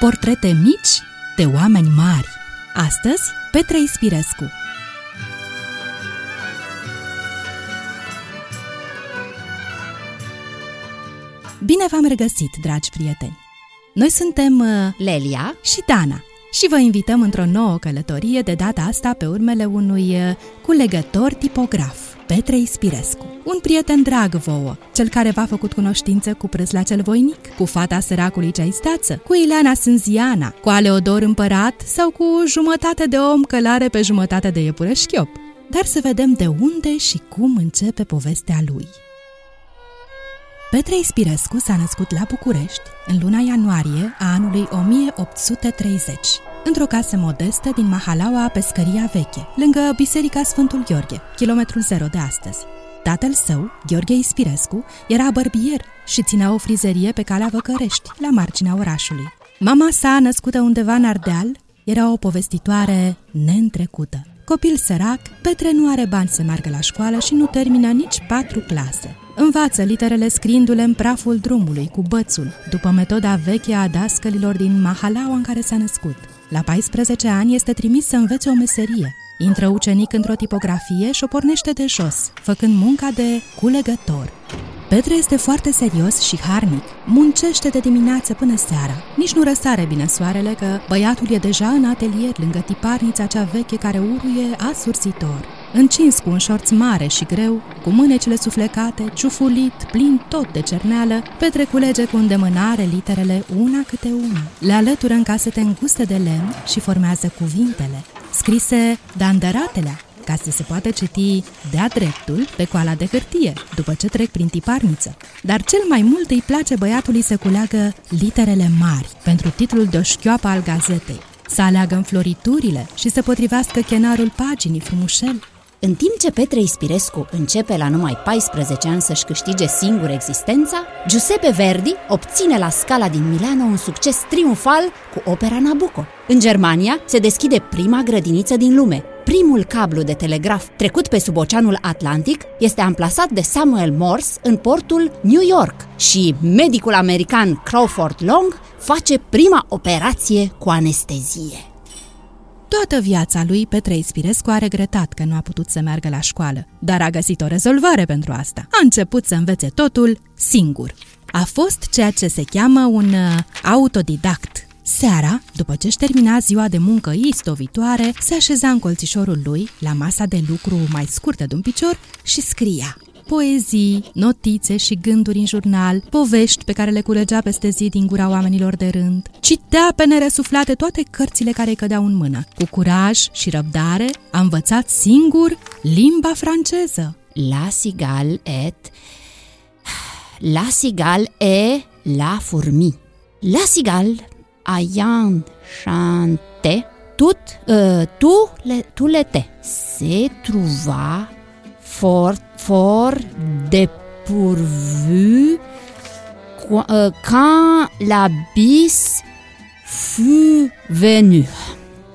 Portrete mici de oameni mari. Astăzi, Petre Ispirescu. Bine v-am regăsit, dragi prieteni! Noi suntem uh, Lelia și Dana și vă invităm într-o nouă călătorie, de data asta pe urmele unui uh, culegător tipograf, Petre Ispirescu. Un prieten drag vouă, cel care v-a făcut cunoștință cu la cel voinic, cu fata săracului ceaistață, cu Ileana Sânziana, cu Aleodor Împărat sau cu jumătate de om călare pe jumătate de iepure șchiop. Dar să vedem de unde și cum începe povestea lui. Petre Ispirescu s-a născut la București în luna ianuarie a anului 1830, într-o casă modestă din Mahalaua Pescăria Veche, lângă Biserica Sfântul Gheorghe, kilometrul zero de astăzi. Tatăl său, Gheorghe Ispirescu, era bărbier și ținea o frizerie pe calea Văcărești, la marginea orașului. Mama sa, născută undeva în Ardeal, era o povestitoare neîntrecută. Copil sărac, Petre nu are bani să meargă la școală și nu termină nici patru clase. Învață literele scriindu-le în praful drumului, cu bățul, după metoda veche a dascălilor din Mahalaua în care s-a născut. La 14 ani este trimis să învețe o meserie. Intră ucenic într-o tipografie și o pornește de jos, făcând munca de culegător. Petre este foarte serios și harnic. Muncește de dimineață până seara. Nici nu răsare bine soarele că băiatul e deja în atelier lângă tiparnița cea veche care uruie asursitor. Încins cu un șorț mare și greu, cu mânecile suflecate, ciufulit, plin tot de cerneală, Petre culege cu îndemânare literele una câte una. Le alătură în casete înguste de lemn și formează cuvintele, scrise dandăratelea, ca să se poată citi de-a dreptul pe coala de hârtie, după ce trec prin tiparniță. Dar cel mai mult îi place băiatului să culeagă literele mari pentru titlul de o șchioapă al gazetei, să aleagă înfloriturile și să potrivească chenarul paginii frumușel. În timp ce Petre Ispirescu începe la numai 14 ani să-și câștige singur existența, Giuseppe Verdi obține la Scala din Milano un succes triumfal cu opera Nabucco. În Germania se deschide prima grădiniță din lume, primul cablu de telegraf trecut pe sub Oceanul Atlantic este amplasat de Samuel Morse în portul New York și medicul american Crawford Long face prima operație cu anestezie. Toată viața lui, Petre Ispirescu a regretat că nu a putut să meargă la școală, dar a găsit o rezolvare pentru asta. A început să învețe totul singur. A fost ceea ce se cheamă un uh, autodidact, Seara, după ce își termina ziua de muncă istovitoare, se așeza în colțișorul lui, la masa de lucru mai scurtă de un picior, și scria poezii, notițe și gânduri în jurnal, povești pe care le culegea peste zi din gura oamenilor de rând. Citea pe neresuflate toate cărțile care îi cădeau în mână. Cu curaj și răbdare a învățat singur limba franceză. La sigal et... La sigal e la fourmi. La sigal ayant chanté tout, euh, tout le, tout l'été, se trouva fort, fort dépourvu euh, quand la bis fut venue.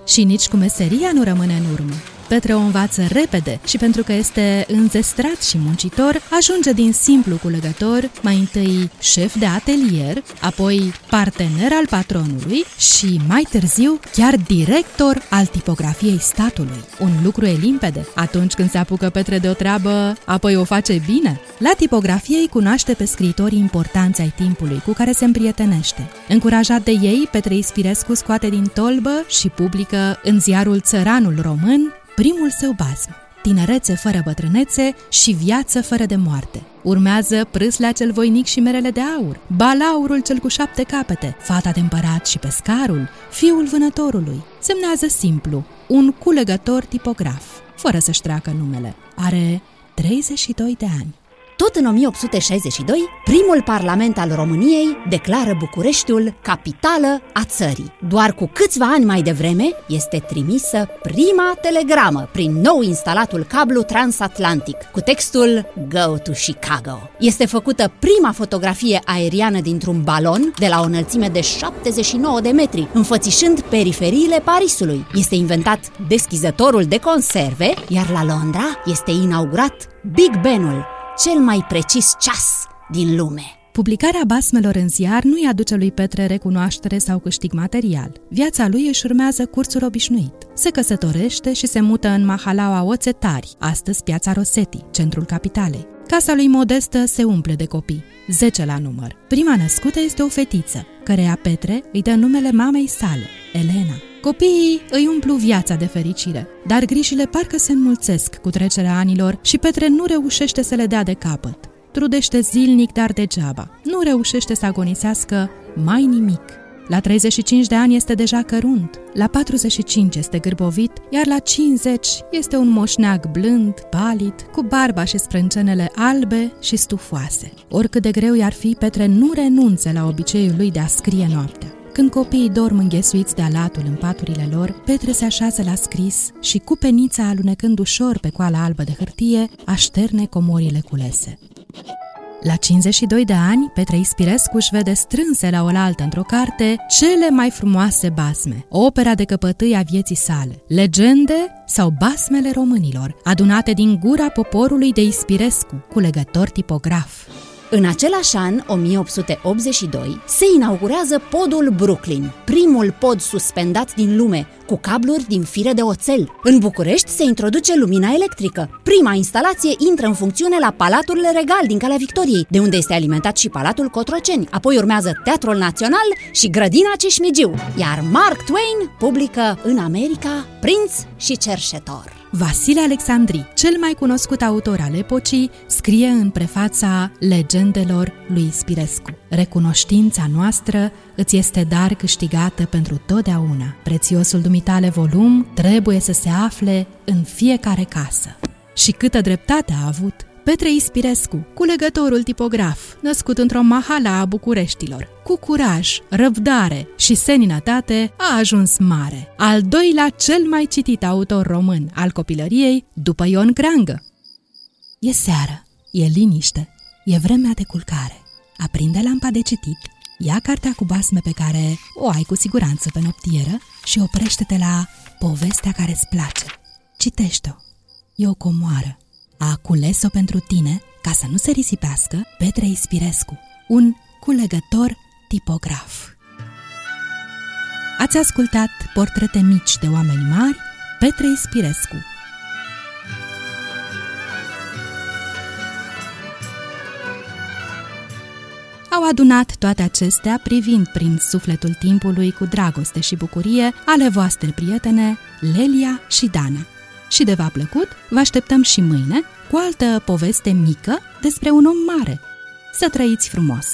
Și nici cu meseria nu rămâne în urmă. Petre o învață repede și pentru că este înzestrat și muncitor, ajunge din simplu culegător, mai întâi șef de atelier, apoi partener al patronului și mai târziu chiar director al tipografiei statului. Un lucru e limpede. Atunci când se apucă Petre de o treabă, apoi o face bine. La tipografie îi cunoaște pe scriitorii importanți ai timpului cu care se împrietenește. Încurajat de ei, Petre Ispirescu scoate din tolbă și publică în ziarul Țăranul Român primul său bazm, tinerețe fără bătrânețe și viață fără de moarte. Urmează prâslea cel voinic și merele de aur, balaurul cel cu șapte capete, fata de împărat și pescarul, fiul vânătorului. Semnează simplu, un culegător tipograf, fără să-și treacă numele. Are 32 de ani. Tot în 1862, primul parlament al României declară Bucureștiul capitală a țării. Doar cu câțiva ani mai devreme este trimisă prima telegramă prin nou instalatul cablu transatlantic cu textul Go to Chicago. Este făcută prima fotografie aeriană dintr-un balon de la o înălțime de 79 de metri, înfățișând periferiile Parisului. Este inventat deschizătorul de conserve, iar la Londra este inaugurat Big Ben-ul, cel mai precis ceas din lume. Publicarea basmelor în ziar nu-i aduce lui Petre recunoaștere sau câștig material. Viața lui își urmează cursul obișnuit. Se căsătorește și se mută în Mahalaua Oțetari, astăzi piața Rosetti, centrul capitalei. Casa lui Modestă se umple de copii, 10 la număr. Prima născută este o fetiță, căreia Petre îi dă numele mamei sale, Elena. Copiii îi umplu viața de fericire, dar grijile parcă se înmulțesc cu trecerea anilor și Petre nu reușește să le dea de capăt. Trudește zilnic, dar degeaba. Nu reușește să agonisească mai nimic. La 35 de ani este deja cărunt, la 45 este gârbovit, iar la 50 este un moșneag blând, palid, cu barba și sprâncenele albe și stufoase. Oricât de greu i-ar fi, Petre nu renunță la obiceiul lui de a scrie noaptea. Când copiii dorm înghesuiți de alatul în paturile lor, Petre se așează la scris și cu penița alunecând ușor pe coala albă de hârtie, așterne comorile culese. La 52 de ani, Petre Ispirescu își vede strânse la oaltă într-o carte cele mai frumoase basme, opera de căpătâi a vieții sale, legende sau basmele românilor, adunate din gura poporului de Ispirescu, culegător tipograf. În același an, 1882, se inaugurează podul Brooklyn, primul pod suspendat din lume, cu cabluri din fire de oțel. În București se introduce lumina electrică. Prima instalație intră în funcțiune la Palatul Regal din Calea Victoriei, de unde este alimentat și Palatul Cotroceni. Apoi urmează Teatrul Național și Grădina Ceșmigiu, iar Mark Twain publică în America Prinț și Cerșetor. Vasile Alexandri, cel mai cunoscut autor al epocii, scrie în prefața legendelor lui Spirescu. Recunoștința noastră îți este dar câștigată pentru totdeauna. Prețiosul dumitale volum trebuie să se afle în fiecare casă. Și câtă dreptate a avut Petre Ispirescu, culegătorul tipograf, născut într-o mahala a Bucureștilor, cu curaj, răbdare și seninătate, a ajuns mare, al doilea cel mai citit autor român al copilăriei după Ion Creangă. E seară, e liniște, e vremea de culcare. Aprinde lampa de citit, ia cartea cu basme pe care o ai cu siguranță pe noptieră și oprește-te la povestea care îți place. Citește-o. E o comoară a cules-o pentru tine ca să nu se risipească Petre Ispirescu, un culegător tipograf. Ați ascultat portrete mici de oameni mari, Petre Ispirescu. Au adunat toate acestea privind prin sufletul timpului cu dragoste și bucurie ale voastre prietene Lelia și Dana și de v-a plăcut, vă așteptăm și mâine cu altă poveste mică despre un om mare. Să trăiți frumos!